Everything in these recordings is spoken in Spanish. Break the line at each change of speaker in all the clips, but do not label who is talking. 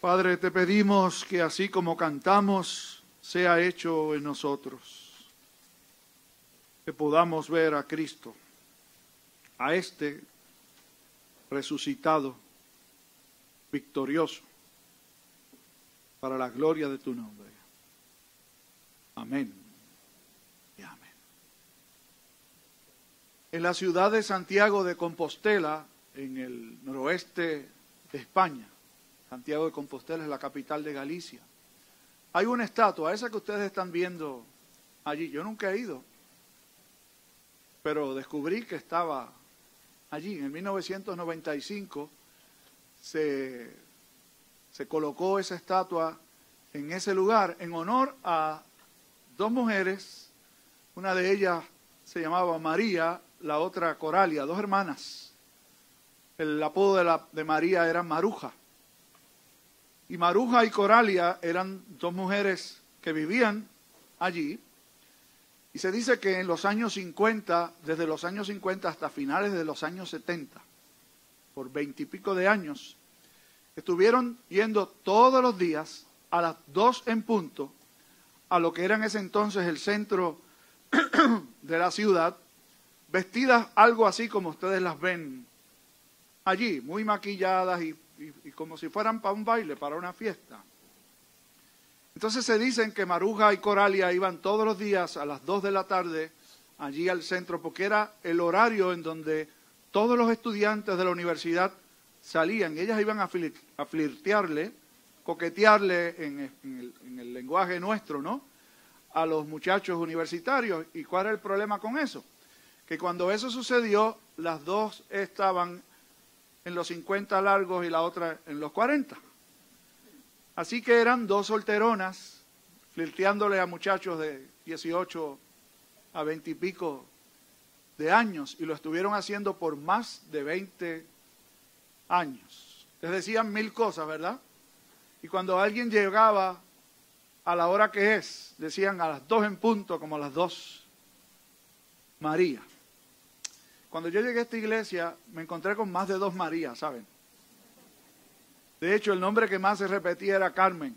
Padre, te pedimos que así como cantamos, sea hecho en nosotros, que podamos ver a Cristo, a este resucitado, victorioso, para la gloria de tu nombre. Amén. Y amén. En la ciudad de Santiago de Compostela, en el noroeste de España, Santiago de Compostela es la capital de Galicia. Hay una estatua, esa que ustedes están viendo allí. Yo nunca he ido, pero descubrí que estaba allí. En 1995 se, se colocó esa estatua en ese lugar en honor a dos mujeres. Una de ellas se llamaba María, la otra Coralia, dos hermanas. El apodo de, la, de María era Maruja. Y Maruja y Coralia eran dos mujeres que vivían allí. Y se dice que en los años 50, desde los años 50 hasta finales de los años 70, por veintipico de años, estuvieron yendo todos los días a las dos en punto a lo que era en ese entonces el centro de la ciudad, vestidas algo así como ustedes las ven allí, muy maquilladas y y, como si fueran para un baile, para una fiesta. Entonces se dicen que Maruja y Coralia iban todos los días a las 2 de la tarde allí al centro, porque era el horario en donde todos los estudiantes de la universidad salían. Ellas iban a, flirtearle, coquetearle en el lenguaje nuestro, ¿no? A los muchachos universitarios. ¿Y cuál era el problema con eso? Que cuando eso sucedió, las dos estaban en los 50 largos y la otra en los 40. Así que eran dos solteronas flirteándole a muchachos de 18 a 20 y pico de años y lo estuvieron haciendo por más de 20 años. Les decían mil cosas, ¿verdad? Y cuando alguien llegaba a la hora que es, decían a las dos en punto, como a las dos, María. Cuando yo llegué a esta iglesia, me encontré con más de dos Marías, ¿saben? De hecho, el nombre que más se repetía era Carmen.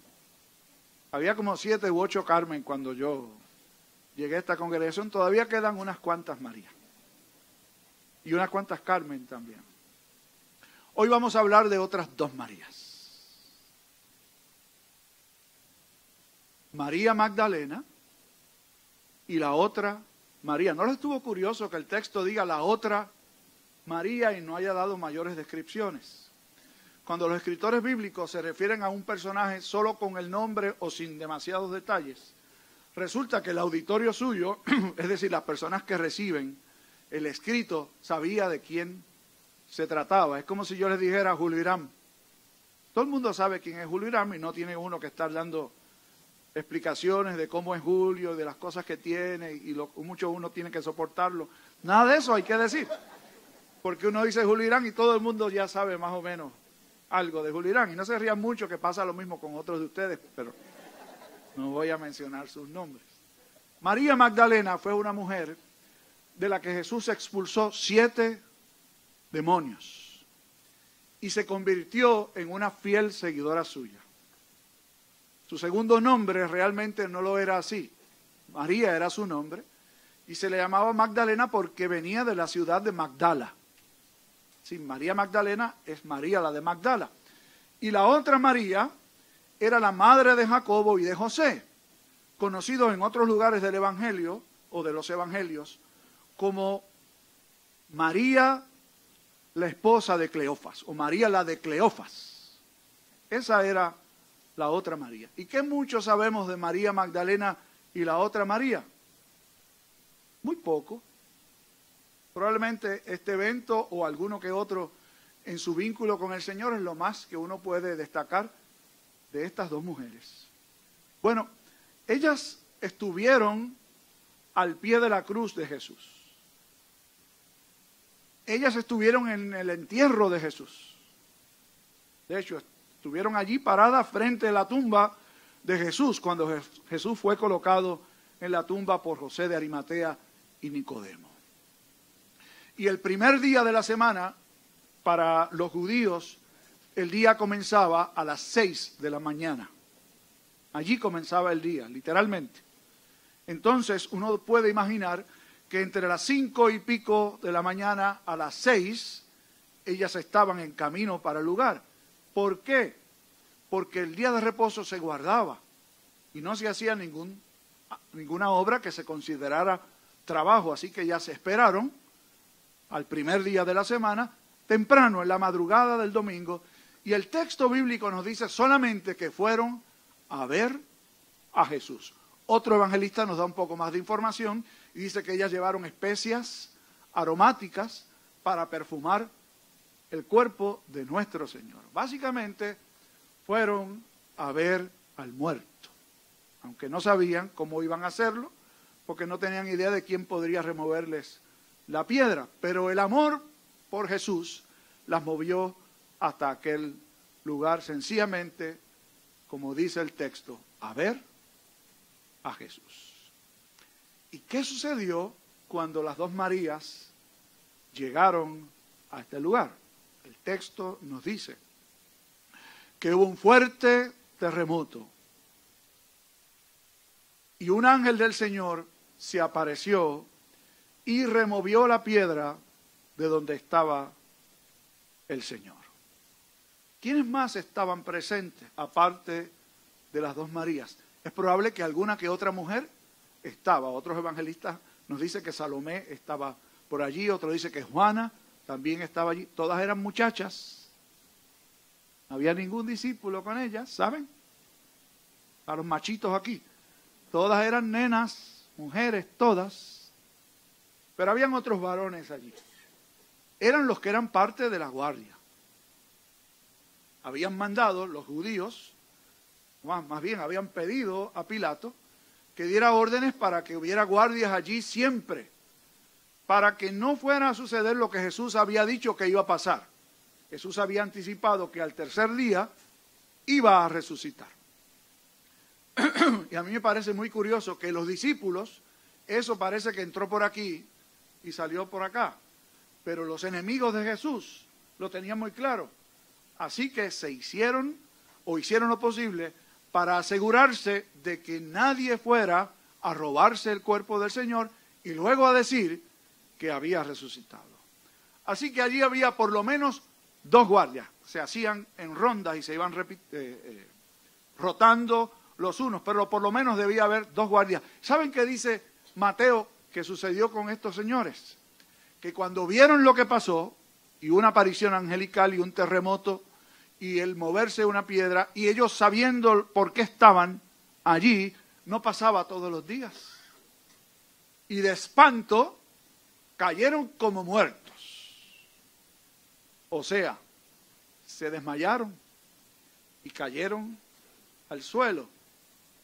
Había como siete u ocho Carmen cuando yo llegué a esta congregación. Todavía quedan unas cuantas Marías. Y unas cuantas Carmen también. Hoy vamos a hablar de otras dos Marías. María Magdalena y la otra María. ¿No les estuvo curioso que el texto diga la otra María y no haya dado mayores descripciones? Cuando los escritores bíblicos se refieren a un personaje solo con el nombre o sin demasiados detalles, resulta que el auditorio suyo, es decir, las personas que reciben el escrito, sabía de quién se trataba. Es como si yo les dijera a Julio Irán. Todo el mundo sabe quién es Julio Irán y no tiene uno que estar dando explicaciones de cómo es Julio, de las cosas que tiene y lo, mucho uno tiene que soportarlo. Nada de eso hay que decir. Porque uno dice Julio Irán y todo el mundo ya sabe más o menos algo de Julio Irán. Y no se rían mucho que pasa lo mismo con otros de ustedes, pero no voy a mencionar sus nombres. María Magdalena fue una mujer de la que Jesús expulsó siete demonios y se convirtió en una fiel seguidora suya. Su segundo nombre realmente no lo era así. María era su nombre y se le llamaba Magdalena porque venía de la ciudad de Magdala. Sí, María Magdalena es María la de Magdala. Y la otra María era la madre de Jacobo y de José, conocidos en otros lugares del Evangelio o de los Evangelios como María la esposa de Cleofas o María la de Cleofas. Esa era la otra María. ¿Y qué mucho sabemos de María Magdalena y la otra María? Muy poco. Probablemente este evento o alguno que otro en su vínculo con el Señor es lo más que uno puede destacar de estas dos mujeres. Bueno, ellas estuvieron al pie de la cruz de Jesús. Ellas estuvieron en el entierro de Jesús. De hecho, Estuvieron allí paradas frente a la tumba de Jesús cuando Jesús fue colocado en la tumba por José de Arimatea y Nicodemo. Y el primer día de la semana para los judíos el día comenzaba a las seis de la mañana. Allí comenzaba el día, literalmente. Entonces uno puede imaginar que entre las cinco y pico de la mañana a las seis, ellas estaban en camino para el lugar. ¿Por qué? Porque el día de reposo se guardaba y no se hacía ningún, ninguna obra que se considerara trabajo. Así que ya se esperaron al primer día de la semana, temprano, en la madrugada del domingo, y el texto bíblico nos dice solamente que fueron a ver a Jesús. Otro evangelista nos da un poco más de información y dice que ellas llevaron especias aromáticas para perfumar el cuerpo de nuestro Señor. Básicamente fueron a ver al muerto, aunque no sabían cómo iban a hacerlo, porque no tenían idea de quién podría removerles la piedra, pero el amor por Jesús las movió hasta aquel lugar sencillamente, como dice el texto, a ver a Jesús. ¿Y qué sucedió cuando las dos Marías llegaron a este lugar? El texto nos dice que hubo un fuerte terremoto y un ángel del Señor se apareció y removió la piedra de donde estaba el Señor. ¿Quiénes más estaban presentes aparte de las dos Marías? Es probable que alguna que otra mujer estaba. Otros evangelistas nos dicen que Salomé estaba por allí, otro dice que Juana también estaba allí. Todas eran muchachas. No había ningún discípulo con ellas, ¿saben? A los machitos aquí. Todas eran nenas, mujeres, todas. Pero habían otros varones allí. Eran los que eran parte de la guardia habían mandado los judíos, más bien habían pedido a Pilato que diera órdenes para que hubiera guardias allí siempre, para que no fuera a suceder lo que Jesús había dicho que iba a pasar. Jesús había anticipado que al tercer día iba a resucitar. y a mí me parece muy curioso que los discípulos, eso parece que entró por aquí y salió por acá, pero los enemigos de Jesús lo tenían muy claro Así que se hicieron o hicieron lo posible para asegurarse de que nadie fuera a robarse el cuerpo del Señor y luego a decir que había resucitado. Así que allí había por lo menos dos guardias. Se hacían en rondas y se iban eh, eh, rotando los unos, pero por lo menos debía haber dos guardias. ¿Saben qué dice Mateo que sucedió con estos señores? Que cuando vieron lo que pasó, y una aparición angelical y un terremoto y el moverse una piedra, y ellos sabiendo por qué estaban allí, no pasaba todos los días. Y de espanto cayeron como muertos. O sea, se desmayaron y cayeron al suelo.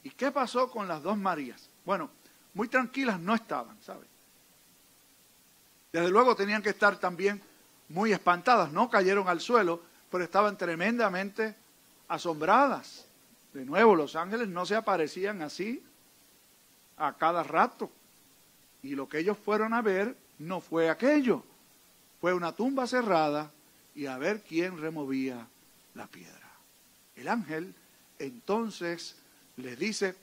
¿Y qué pasó con las dos Marías? Bueno, muy tranquilas no estaban, ¿sabes? Desde luego tenían que estar también muy espantadas, no cayeron al suelo, pero estaban tremendamente asombradas. De nuevo, los ángeles no se aparecían así a cada rato. Y lo que ellos fueron a ver no fue aquello, fue una tumba cerrada y a ver quién removía la piedra. El ángel entonces les dice,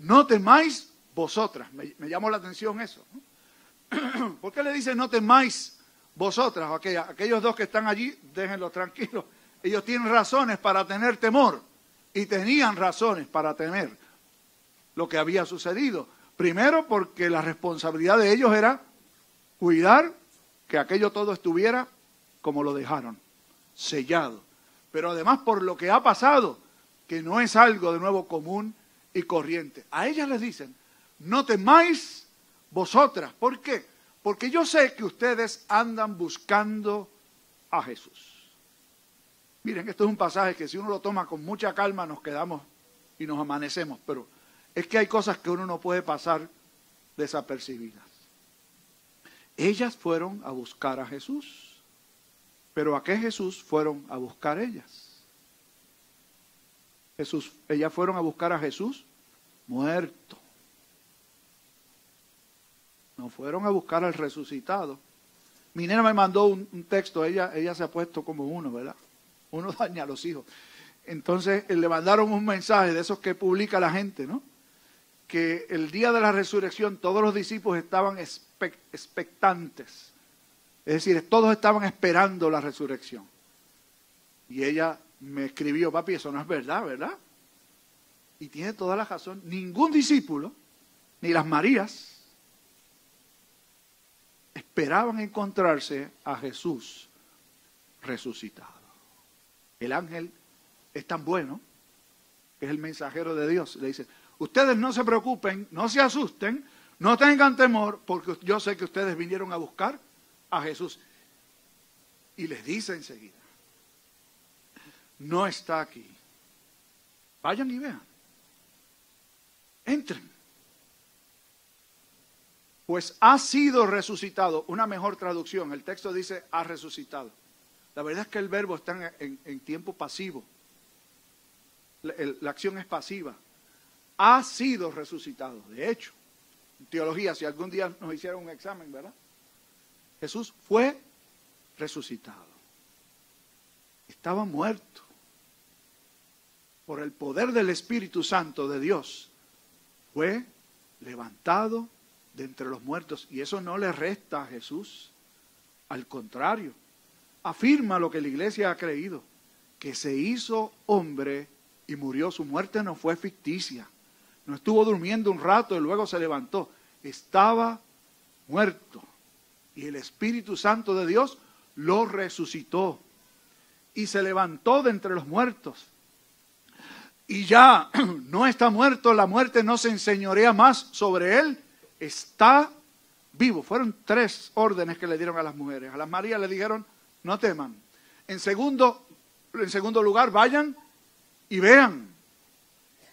no temáis vosotras. Me, llamó la atención eso. ¿Por qué le dice no temáis vosotras, aquellos dos que están allí, déjenlos tranquilos. Ellos tienen razones para tener temor y tenían razones para temer lo que había sucedido. Primero porque la responsabilidad de ellos era cuidar que aquello todo estuviera como lo dejaron, sellado. Pero además por lo que ha pasado, que no es algo de nuevo común y corriente. A ellas les dicen, no temáis vosotras. ¿Por qué? Porque yo sé que ustedes andan buscando a Jesús. Miren, esto es un pasaje que si uno lo toma con mucha calma nos quedamos y nos amanecemos, pero es que hay cosas que uno no puede pasar desapercibidas. Ellas fueron a buscar a Jesús, pero ¿a qué Jesús fueron a buscar ellas? Jesús, ellas fueron a buscar a Jesús muerto. No fueron a buscar al resucitado. Mi nena me mandó un, texto, ella, ella se ha puesto como uno, ¿verdad? uno daña a los hijos. Entonces le mandaron un mensaje de esos que publica la gente, ¿no? Que el día de la resurrección todos los discípulos estaban expectantes. Es decir, todos estaban esperando la resurrección. Y ella me escribió, papi, eso no es verdad, ¿verdad? Y tiene toda la razón. Ningún discípulo, ni las Marías, esperaban encontrarse a Jesús resucitado. El ángel es tan bueno, es el mensajero de Dios. Le dice, ustedes no se preocupen, no se asusten, no tengan temor, porque yo sé que ustedes vinieron a buscar a Jesús. Y les dice enseguida, no está aquí. Vayan y vean. Entren. Pues ha sido resucitado. Una mejor traducción. El texto dice ha resucitado. La verdad es que el verbo está en, tiempo pasivo. La, acción es pasiva. Ha sido resucitado. De hecho, en teología, si algún día nos hicieron un examen, ¿verdad? Jesús fue resucitado. Estaba muerto por el poder del Espíritu Santo de Dios, fue levantado de entre los muertos. Y eso no le resta a Jesús. Al contrario, afirma lo que la iglesia ha creído, que se hizo hombre y murió. Su muerte no fue ficticia. No estuvo durmiendo un rato y luego se levantó. Estaba muerto. Y el Espíritu Santo de Dios lo resucitó. Y se levantó de entre los muertos y ya no está muerto, la muerte no se enseñorea más sobre él, está vivo. Fueron tres órdenes que le dieron a las mujeres. A las Marías le dijeron, no teman. En segundo, en segundo lugar, vayan y vean.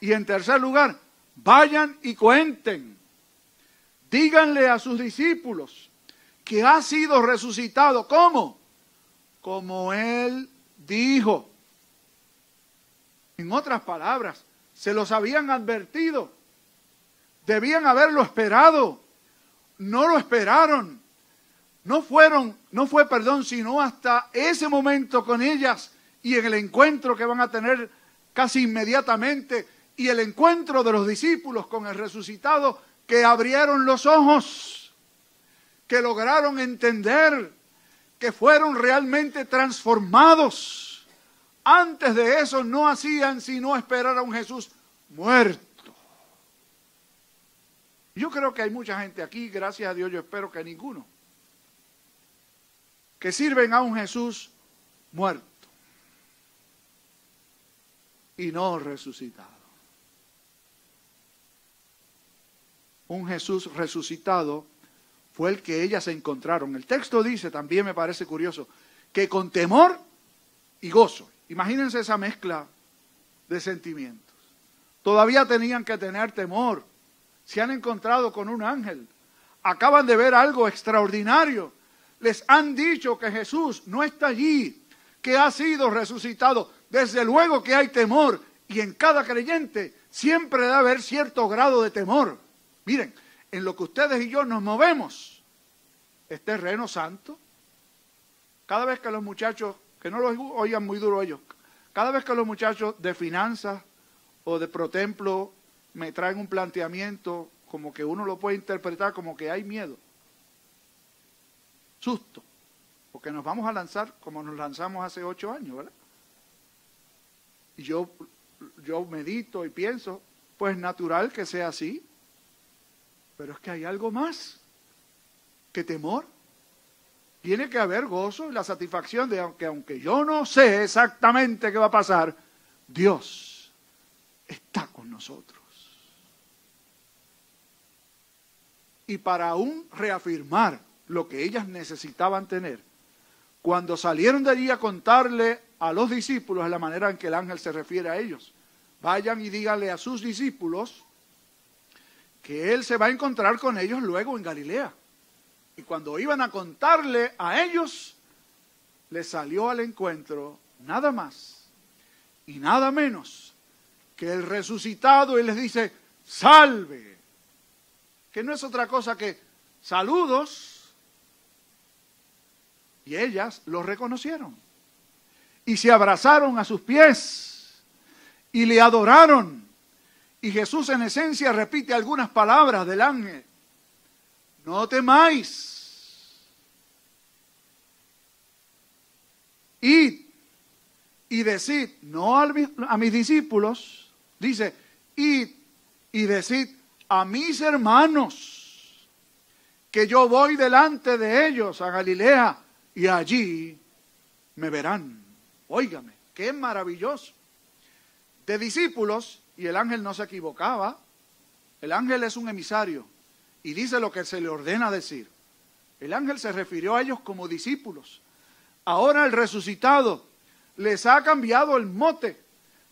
Y en tercer lugar, vayan y cuenten. Díganle a sus discípulos que ha sido resucitado. ¿Cómo? Como él dijo. En otras palabras, se los habían advertido. Debían haberlo esperado. No lo esperaron. No fueron, no fue perdón, sino hasta ese momento con ellas y en el encuentro que van a tener casi inmediatamente y el encuentro de los discípulos con el resucitado que abrieron los ojos, que lograron entender, que fueron realmente transformados antes de eso no hacían sino esperar a un Jesús muerto. Yo creo que hay mucha gente aquí, gracias a Dios yo espero que ninguno, que sirven a un Jesús muerto y no resucitado. Un Jesús resucitado fue el que ellas encontraron. El texto dice, también me parece curioso, que con temor y gozo. Imagínense esa mezcla de sentimientos. Todavía tenían que tener temor. Se han encontrado con un ángel. Acaban de ver algo extraordinario. Les han dicho que Jesús no está allí, que ha sido resucitado. Desde luego que hay temor. Y en cada creyente siempre debe haber cierto grado de temor. Miren, en lo que ustedes y yo nos movemos, es terreno santo. Cada vez que los muchachos que no lo oigan muy duro ellos. Cada vez que los muchachos de finanzas o de protemplo me traen un planteamiento como que uno lo puede interpretar como que hay miedo, susto, porque nos vamos a lanzar como nos lanzamos hace ocho años, ¿verdad? Y yo, yo medito y pienso, pues natural que sea así, pero es que hay algo más que temor. Tiene que haber gozo y la satisfacción de que aunque yo no sé exactamente qué va a pasar, Dios está con nosotros. Y para aún reafirmar lo que ellas necesitaban tener, cuando salieron de allí a contarle a los discípulos la manera en que el ángel se refiere a ellos, vayan y díganle a sus discípulos que él se va a encontrar con ellos luego en Galilea. Y cuando iban a contarle a ellos, les salió al encuentro nada más y nada menos que el resucitado y les dice, salve, que no es otra cosa que saludos. Y ellas lo reconocieron. y se abrazaron a sus pies y le adoraron. Y Jesús en esencia repite algunas palabras del ángel. No temáis. Id y decid, no a mis discípulos, dice, id y decid a mis hermanos que yo voy delante de ellos a Galilea y allí me verán. Óigame, qué maravilloso. De discípulos, y el ángel no se equivocaba, el ángel es un emisario y dice lo que se le ordena decir. El ángel se refirió a ellos como discípulos. Ahora el resucitado les ha cambiado el mote,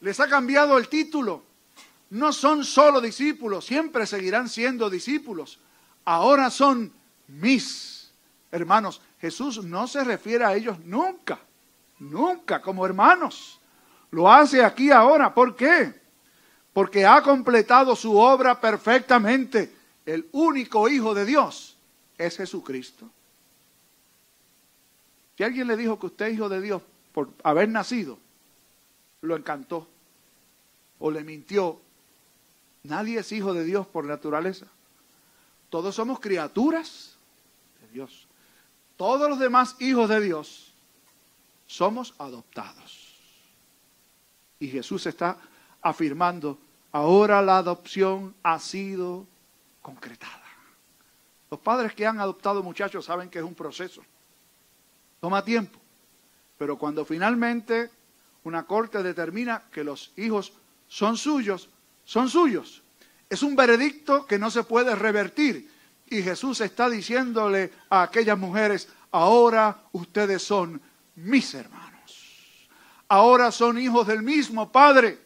les ha cambiado el título. No son solo discípulos, siempre seguirán siendo discípulos. Ahora son mis hermanos. Jesús no se refiere a ellos nunca, nunca como hermanos. Lo hace aquí ahora. ¿Por qué? Porque ha completado su obra perfectamente. El único Hijo de Dios es Jesucristo. Si alguien le dijo que usted es hijo de Dios, por haber nacido, lo encantó o le mintió. Nadie es hijo de Dios por naturaleza. Todos somos criaturas de Dios. Todos los demás hijos de Dios somos adoptados. Y Jesús está afirmando, ahora la adopción ha sido concretada. Los padres que han adoptado muchachos saben que es un proceso. Toma tiempo. Pero cuando finalmente una corte determina que los hijos son suyos, son suyos. Es un veredicto que no se puede revertir. Y Jesús está diciéndole a aquellas mujeres, ahora ustedes son mis hermanos. Ahora son hijos del mismo Padre.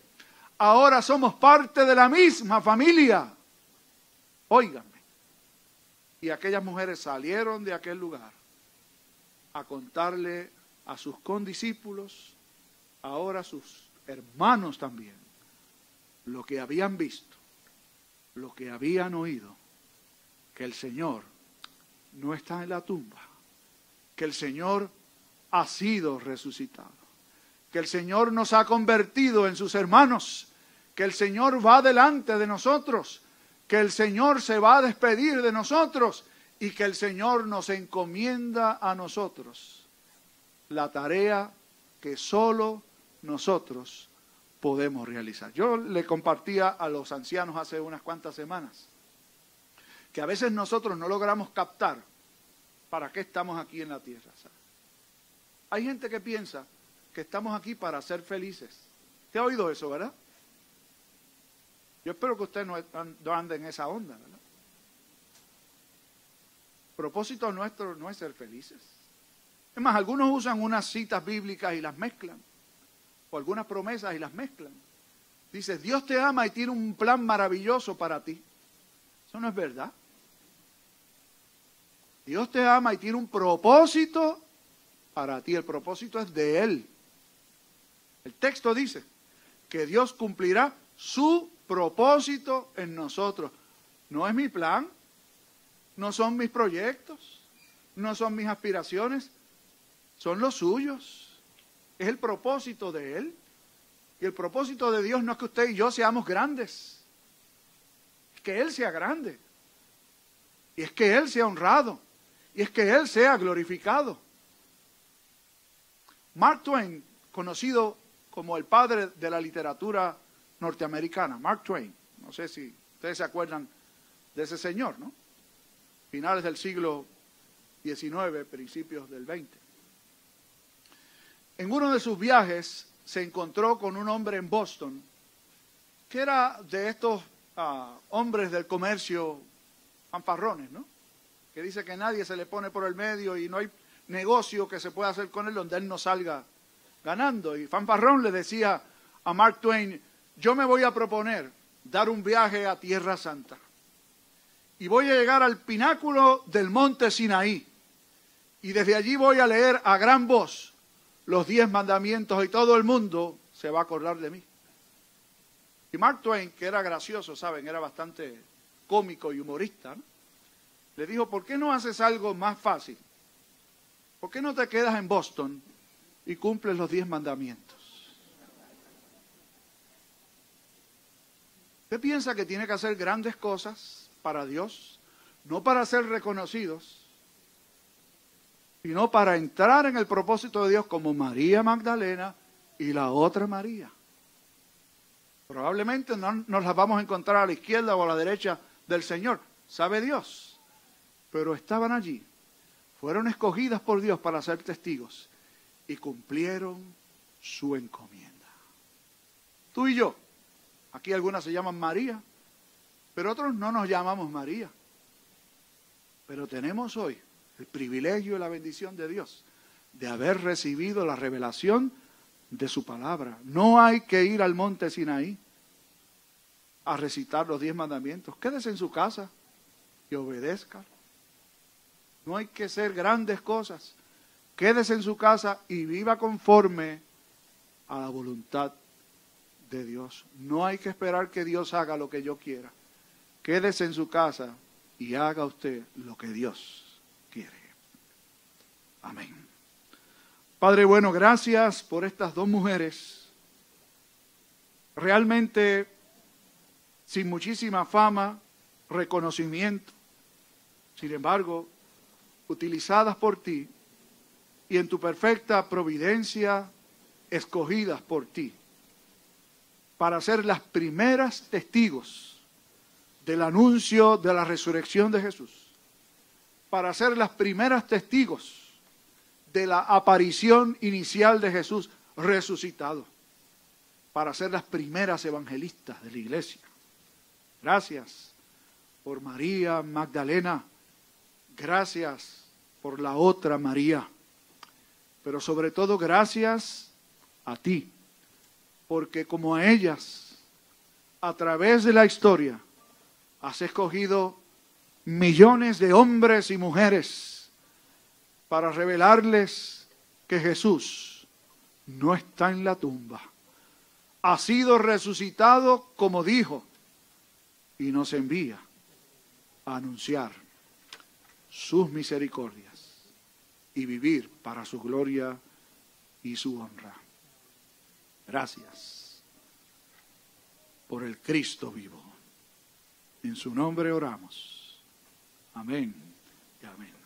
Ahora somos parte de la misma familia. Óiganme. Y aquellas mujeres salieron de aquel lugar a contarle a sus condiscípulos, ahora a sus hermanos también, lo que habían visto, lo que habían oído, que el Señor no está en la tumba, que el Señor ha sido resucitado, que el Señor nos ha convertido en sus hermanos, que el Señor va delante de nosotros, que el Señor se va a despedir de nosotros y que el Señor nos encomienda a nosotros la tarea que solo nosotros podemos realizar. Yo le compartía a los ancianos hace unas cuantas semanas que a veces nosotros no logramos captar para qué estamos aquí en la tierra. Hay gente que piensa que estamos aquí para ser felices. ¿Te ha oído eso, verdad? Yo espero que usted no ande en esa onda, ¿verdad? Propósito nuestro no es ser felices. Es más, algunos usan unas citas bíblicas y las mezclan, o algunas promesas y las mezclan. Dice, Dios te ama y tiene un plan maravilloso para ti. Eso no es verdad. Dios te ama y tiene un propósito para ti. El propósito es de Él. El texto dice que Dios cumplirá su propósito en nosotros. No es mi plan, no son mis proyectos, no son mis aspiraciones, son los suyos. Es el propósito de Él. Y el propósito de Dios no es que usted y yo seamos grandes, es que Él sea grande. Y es que Él sea honrado. Y es que Él sea glorificado. Mark Twain, conocido como el padre de la literatura norteamericana, Mark Twain, no sé si ustedes se acuerdan de ese señor, ¿no? Finales del siglo XIX, principios del XX. En uno de sus viajes se encontró con un hombre en Boston que era de estos ah, hombres del comercio fanfarrones, ¿no? Que dice que nadie se le pone por el medio y no hay negocio que se pueda hacer con él donde él no salga ganando. Y fanfarrón le decía a Mark Twain, yo me voy a proponer dar un viaje a Tierra Santa. Y voy a llegar al pináculo del monte Sinaí. Y desde allí voy a leer a gran voz los diez mandamientos y todo el mundo se va a acordar de mí. Y Mark Twain, que era gracioso, ¿saben? Era bastante cómico y humorista, le dijo, ¿por qué no haces algo más fácil? ¿Por qué no te quedas en Boston y cumples los diez mandamientos. ¿Usted piensa que tiene que hacer grandes cosas para Dios? No para ser reconocidos, sino para entrar en el propósito de Dios como María Magdalena y la otra María. Probablemente no nos las vamos a encontrar a la izquierda o a la derecha del Señor, sabe Dios. Pero estaban allí, fueron escogidas por Dios para ser testigos y cumplieron su encomienda. Tú y yo, aquí algunas se llaman María, pero otros no nos llamamos María. Pero tenemos hoy el privilegio y la bendición de Dios de haber recibido la revelación de su palabra. No hay que ir al monte Sinaí a recitar los diez mandamientos. Quédese en su casa y obedezca. No hay que ser grandes cosas. Quédese en su casa y viva conforme a la voluntad de Dios. No hay que esperar que Dios haga lo que yo quiera. Quédese en su casa y haga usted lo que Dios quiere. Amén. Padre bueno, gracias por estas dos mujeres. Realmente sin muchísima fama, reconocimiento. Sin embargo, utilizadas por ti y en tu perfecta providencia, escogidas por ti, para ser las primeras testigos del anuncio de la resurrección de Jesús, para ser las primeras testigos de la aparición inicial de Jesús resucitado, para ser las primeras evangelistas de la iglesia. Gracias por María Magdalena, gracias por la otra María, pero sobre todo gracias a ti, porque como a ellas, a través de la historia, has escogido millones de hombres y mujeres para revelarles que Jesús no está en la tumba. Ha sido resucitado como dijo y nos envía a anunciar sus misericordias y vivir para su gloria y su honra. Gracias por el Cristo vivo. En su nombre oramos. Amén y amén.